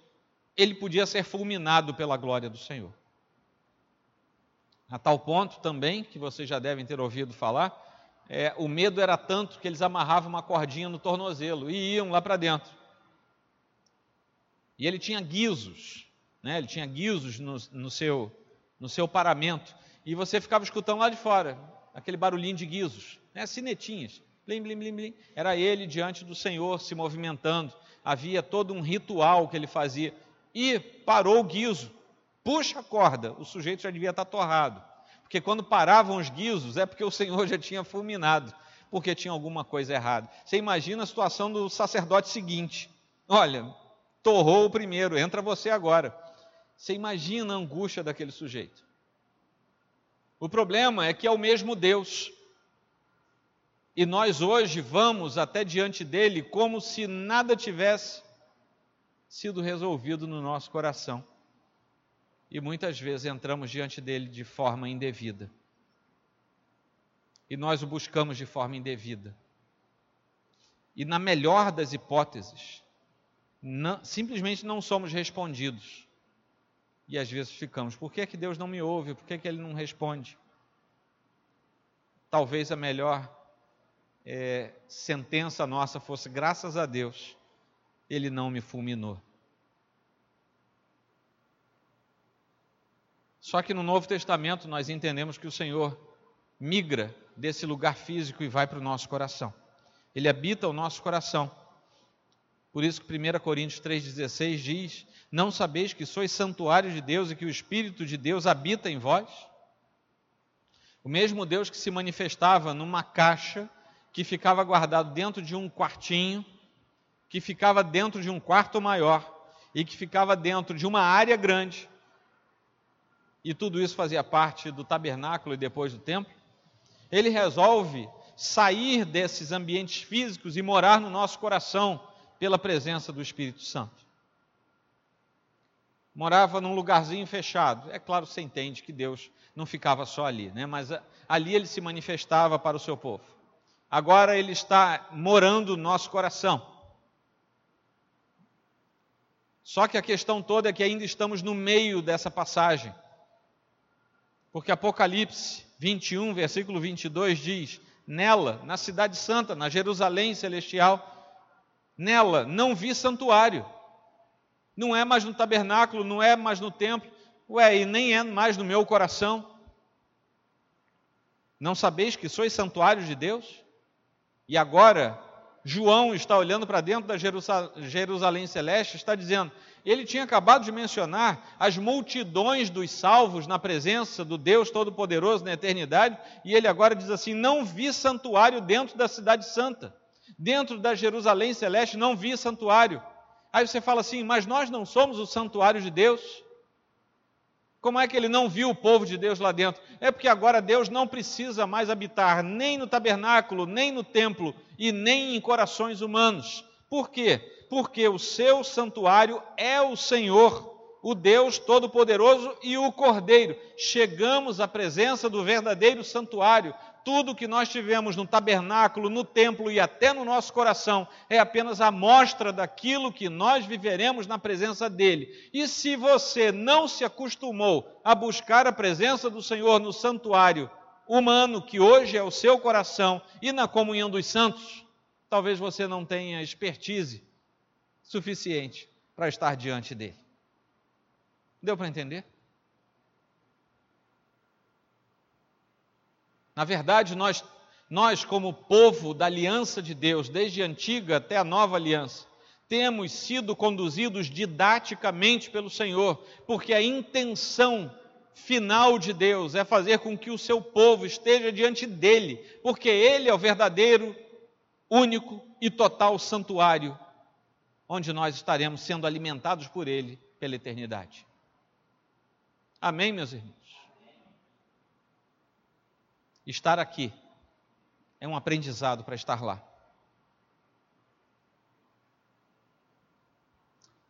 ele podia ser fulminado pela glória do Senhor. A tal ponto também, que vocês já devem ter ouvido falar, é, o medo era tanto que eles amarravam uma cordinha no tornozelo e iam lá para dentro. E ele tinha guizos, né? ele tinha guizos no, no, seu, no seu paramento, e você ficava escutando lá de fora, aquele barulhinho de guizos, né? sinetinhas. Blim, blim, blim, blim. Era ele diante do Senhor se movimentando. Havia todo um ritual que ele fazia. E parou o guiso. Puxa a corda. O sujeito já devia estar torrado. Porque quando paravam os guizos, é porque o Senhor já tinha fulminado. Porque tinha alguma coisa errada. Você imagina a situação do sacerdote seguinte. Olha, torrou o primeiro, entra você agora. Você imagina a angústia daquele sujeito. O problema é que é o mesmo Deus e nós hoje vamos até diante dele como se nada tivesse sido resolvido no nosso coração. E muitas vezes entramos diante dele de forma indevida. E nós o buscamos de forma indevida. E na melhor das hipóteses, não, simplesmente não somos respondidos. E às vezes ficamos, por que, é que Deus não me ouve? Por que, é que Ele não responde? Talvez a melhor é, sentença nossa fosse: graças a Deus, ele não me fulminou. Só que no Novo Testamento nós entendemos que o Senhor migra desse lugar físico e vai para o nosso coração. Ele habita o nosso coração. Por isso que 1 Coríntios 3,16 diz: Não sabeis que sois santuário de Deus e que o Espírito de Deus habita em vós? O mesmo Deus que se manifestava numa caixa que ficava guardado dentro de um quartinho, que ficava dentro de um quarto maior e que ficava dentro de uma área grande. E tudo isso fazia parte do tabernáculo e depois do templo. Ele resolve sair desses ambientes físicos e morar no nosso coração pela presença do Espírito Santo. Morava num lugarzinho fechado. É claro, você entende que Deus não ficava só ali, né? mas ali ele se manifestava para o seu povo agora ele está morando no nosso coração. Só que a questão toda é que ainda estamos no meio dessa passagem. Porque Apocalipse 21, versículo 22 diz: Nela, na Cidade Santa, na Jerusalém celestial, nela não vi santuário. Não é mais no tabernáculo, não é mais no templo, ué, e nem é mais no meu coração. Não sabeis que sois santuários de Deus? E agora, João está olhando para dentro da Jerusalém Celeste, está dizendo: ele tinha acabado de mencionar as multidões dos salvos na presença do Deus Todo-Poderoso na eternidade, e ele agora diz assim: Não vi santuário dentro da Cidade Santa, dentro da Jerusalém Celeste, não vi santuário. Aí você fala assim: Mas nós não somos o santuário de Deus? Como é que ele não viu o povo de Deus lá dentro? É porque agora Deus não precisa mais habitar nem no tabernáculo, nem no templo e nem em corações humanos. Por quê? Porque o seu santuário é o Senhor, o Deus Todo-Poderoso e o Cordeiro. Chegamos à presença do verdadeiro santuário, tudo que nós tivemos no tabernáculo, no templo e até no nosso coração é apenas a mostra daquilo que nós viveremos na presença dele. E se você não se acostumou a buscar a presença do Senhor no santuário humano, que hoje é o seu coração, e na comunhão dos santos, talvez você não tenha expertise suficiente para estar diante dele. Deu para entender? Na verdade, nós, nós, como povo da aliança de Deus, desde a antiga até a nova aliança, temos sido conduzidos didaticamente pelo Senhor, porque a intenção final de Deus é fazer com que o seu povo esteja diante dele, porque ele é o verdadeiro, único e total santuário, onde nós estaremos sendo alimentados por ele pela eternidade. Amém, meus irmãos? Estar aqui é um aprendizado para estar lá.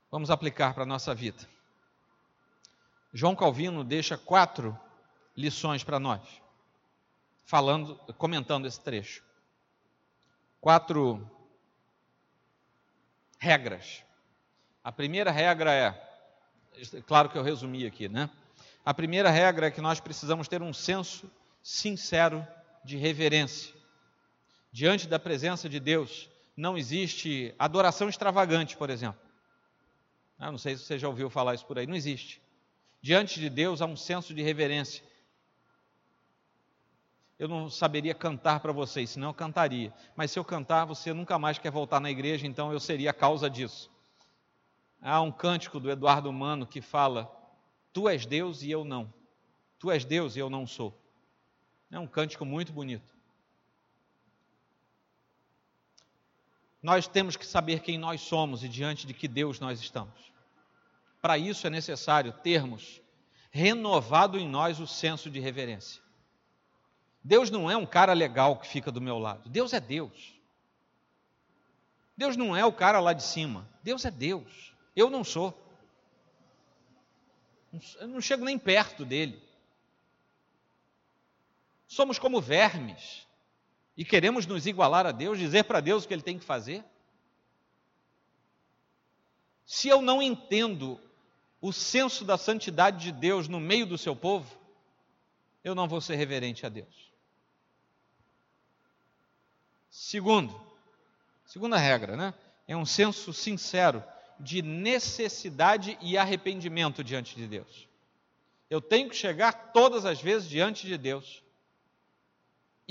Vamos aplicar para a nossa vida. João Calvino deixa quatro lições para nós, falando, comentando esse trecho. Quatro regras. A primeira regra é, claro que eu resumi aqui, né? A primeira regra é que nós precisamos ter um senso sincero de reverência. Diante da presença de Deus, não existe adoração extravagante, por exemplo. Ah, não sei se você já ouviu falar isso por aí, não existe. Diante de Deus há um senso de reverência. Eu não saberia cantar para vocês, senão eu cantaria. Mas se eu cantar, você nunca mais quer voltar na igreja, então eu seria a causa disso. Há um cântico do Eduardo Mano que fala: Tu és Deus e eu não. Tu és Deus e eu não sou. É um cântico muito bonito. Nós temos que saber quem nós somos e diante de que Deus nós estamos. Para isso é necessário termos renovado em nós o senso de reverência. Deus não é um cara legal que fica do meu lado. Deus é Deus. Deus não é o cara lá de cima. Deus é Deus. Eu não sou. Eu não chego nem perto dele. Somos como vermes e queremos nos igualar a Deus, dizer para Deus o que ele tem que fazer? Se eu não entendo o senso da santidade de Deus no meio do seu povo, eu não vou ser reverente a Deus. Segundo, segunda regra, né? É um senso sincero de necessidade e arrependimento diante de Deus. Eu tenho que chegar todas as vezes diante de Deus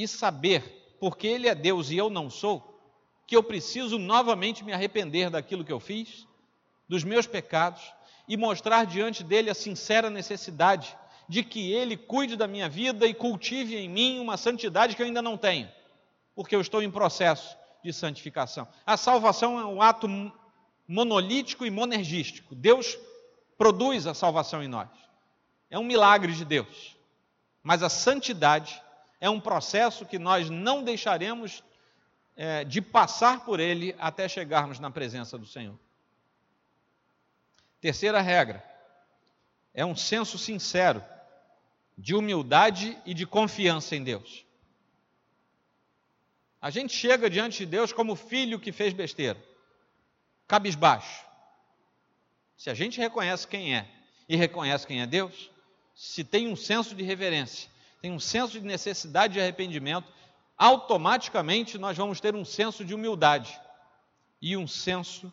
e saber, porque Ele é Deus e eu não sou, que eu preciso novamente me arrepender daquilo que eu fiz, dos meus pecados, e mostrar diante dele a sincera necessidade de que ele cuide da minha vida e cultive em mim uma santidade que eu ainda não tenho, porque eu estou em processo de santificação. A salvação é um ato monolítico e monergístico. Deus produz a salvação em nós. É um milagre de Deus. Mas a santidade é um processo que nós não deixaremos é, de passar por ele até chegarmos na presença do Senhor. Terceira regra é um senso sincero de humildade e de confiança em Deus. A gente chega diante de Deus como filho que fez besteira, cabisbaixo. Se a gente reconhece quem é e reconhece quem é Deus, se tem um senso de reverência tem um senso de necessidade de arrependimento, automaticamente nós vamos ter um senso de humildade. e um senso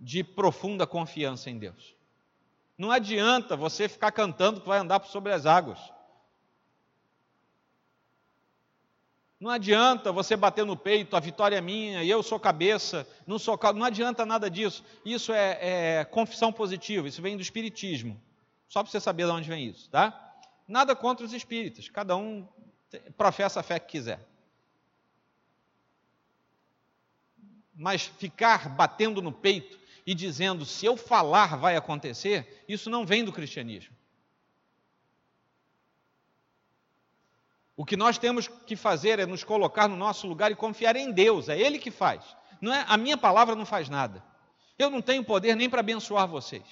de profunda confiança em Deus. Não adianta você ficar cantando que vai andar sobre as águas. Não adianta você bater no peito, a vitória é minha, eu sou cabeça, não sou Não adianta nada disso. Isso é, é confissão positiva, isso vem do Espiritismo. Só para você saber de onde vem isso, tá? Nada contra os espíritas, cada um professa a fé que quiser. Mas ficar batendo no peito e dizendo se eu falar vai acontecer, isso não vem do cristianismo. O que nós temos que fazer é nos colocar no nosso lugar e confiar em Deus, é Ele que faz. Não é, a minha palavra não faz nada. Eu não tenho poder nem para abençoar vocês.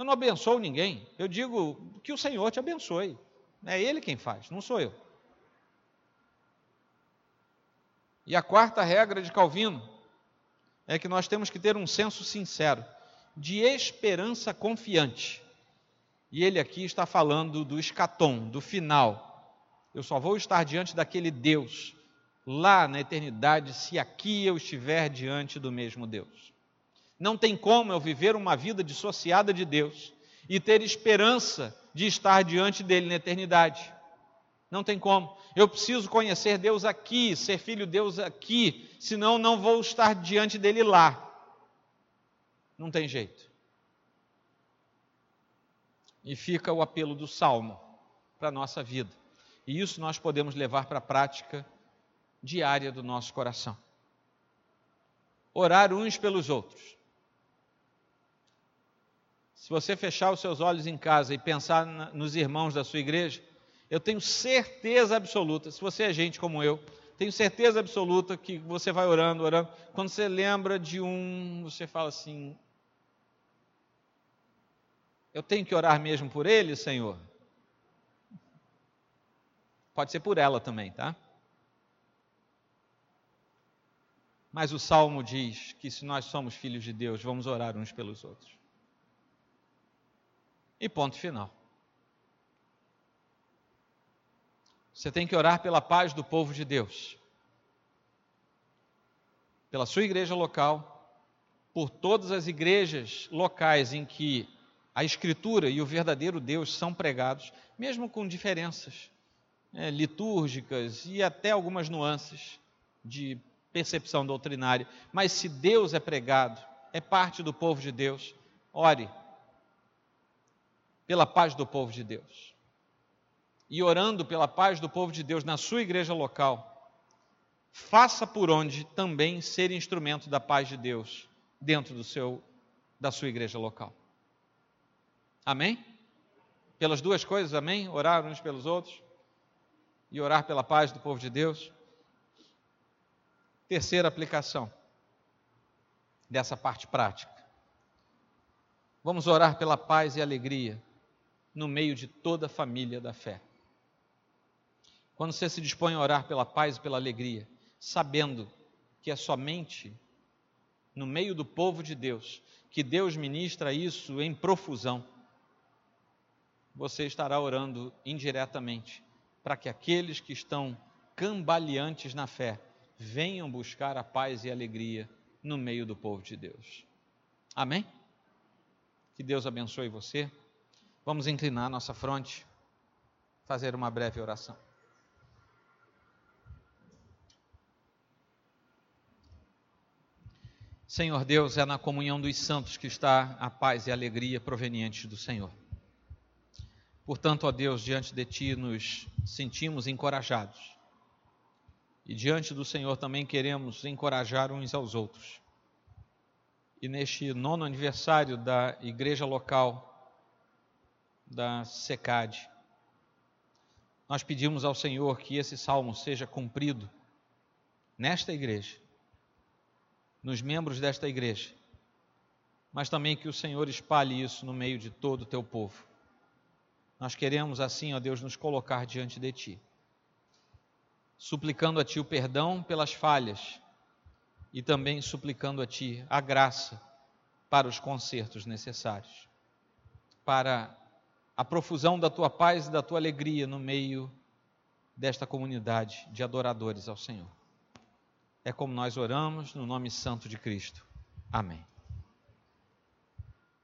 Eu não abençoo ninguém. Eu digo que o Senhor te abençoe. É Ele quem faz, não sou eu. E a quarta regra de Calvino é que nós temos que ter um senso sincero de esperança confiante. E ele aqui está falando do escatom, do final. Eu só vou estar diante daquele Deus lá na eternidade se aqui eu estiver diante do mesmo Deus. Não tem como eu viver uma vida dissociada de Deus e ter esperança de estar diante dele na eternidade. Não tem como. Eu preciso conhecer Deus aqui, ser filho de Deus aqui, senão não vou estar diante dele lá. Não tem jeito. E fica o apelo do salmo para a nossa vida. E isso nós podemos levar para a prática diária do nosso coração. Orar uns pelos outros. Se você fechar os seus olhos em casa e pensar nos irmãos da sua igreja, eu tenho certeza absoluta, se você é gente como eu, tenho certeza absoluta que você vai orando, orando. Quando você lembra de um, você fala assim: Eu tenho que orar mesmo por ele, Senhor? Pode ser por ela também, tá? Mas o salmo diz que se nós somos filhos de Deus, vamos orar uns pelos outros. E ponto final. Você tem que orar pela paz do povo de Deus, pela sua igreja local, por todas as igrejas locais em que a Escritura e o verdadeiro Deus são pregados, mesmo com diferenças é, litúrgicas e até algumas nuances de percepção doutrinária. Mas se Deus é pregado, é parte do povo de Deus, ore pela paz do povo de Deus e orando pela paz do povo de Deus na sua igreja local, faça por onde também ser instrumento da paz de Deus dentro do seu da sua igreja local. Amém? Pelas duas coisas, amém? Orar uns pelos outros e orar pela paz do povo de Deus. Terceira aplicação dessa parte prática. Vamos orar pela paz e alegria no meio de toda a família da fé. Quando você se dispõe a orar pela paz e pela alegria, sabendo que é somente no meio do povo de Deus que Deus ministra isso em profusão, você estará orando indiretamente para que aqueles que estão cambaleantes na fé venham buscar a paz e a alegria no meio do povo de Deus. Amém? Que Deus abençoe você. Vamos inclinar nossa fronte, fazer uma breve oração. Senhor Deus, é na comunhão dos santos que está a paz e a alegria provenientes do Senhor. Portanto, ó Deus, diante de Ti nos sentimos encorajados. E diante do Senhor também queremos encorajar uns aos outros. E neste nono aniversário da igreja local, da SECAD, nós pedimos ao Senhor que esse salmo seja cumprido nesta igreja nos membros desta igreja, mas também que o Senhor espalhe isso no meio de todo o teu povo. Nós queremos assim, ó Deus, nos colocar diante de Ti, suplicando a Ti o perdão pelas falhas e também suplicando a Ti a graça para os consertos necessários, para a profusão da Tua paz e da Tua alegria no meio desta comunidade de adoradores ao Senhor. É como nós oramos no nome santo de Cristo. Amém.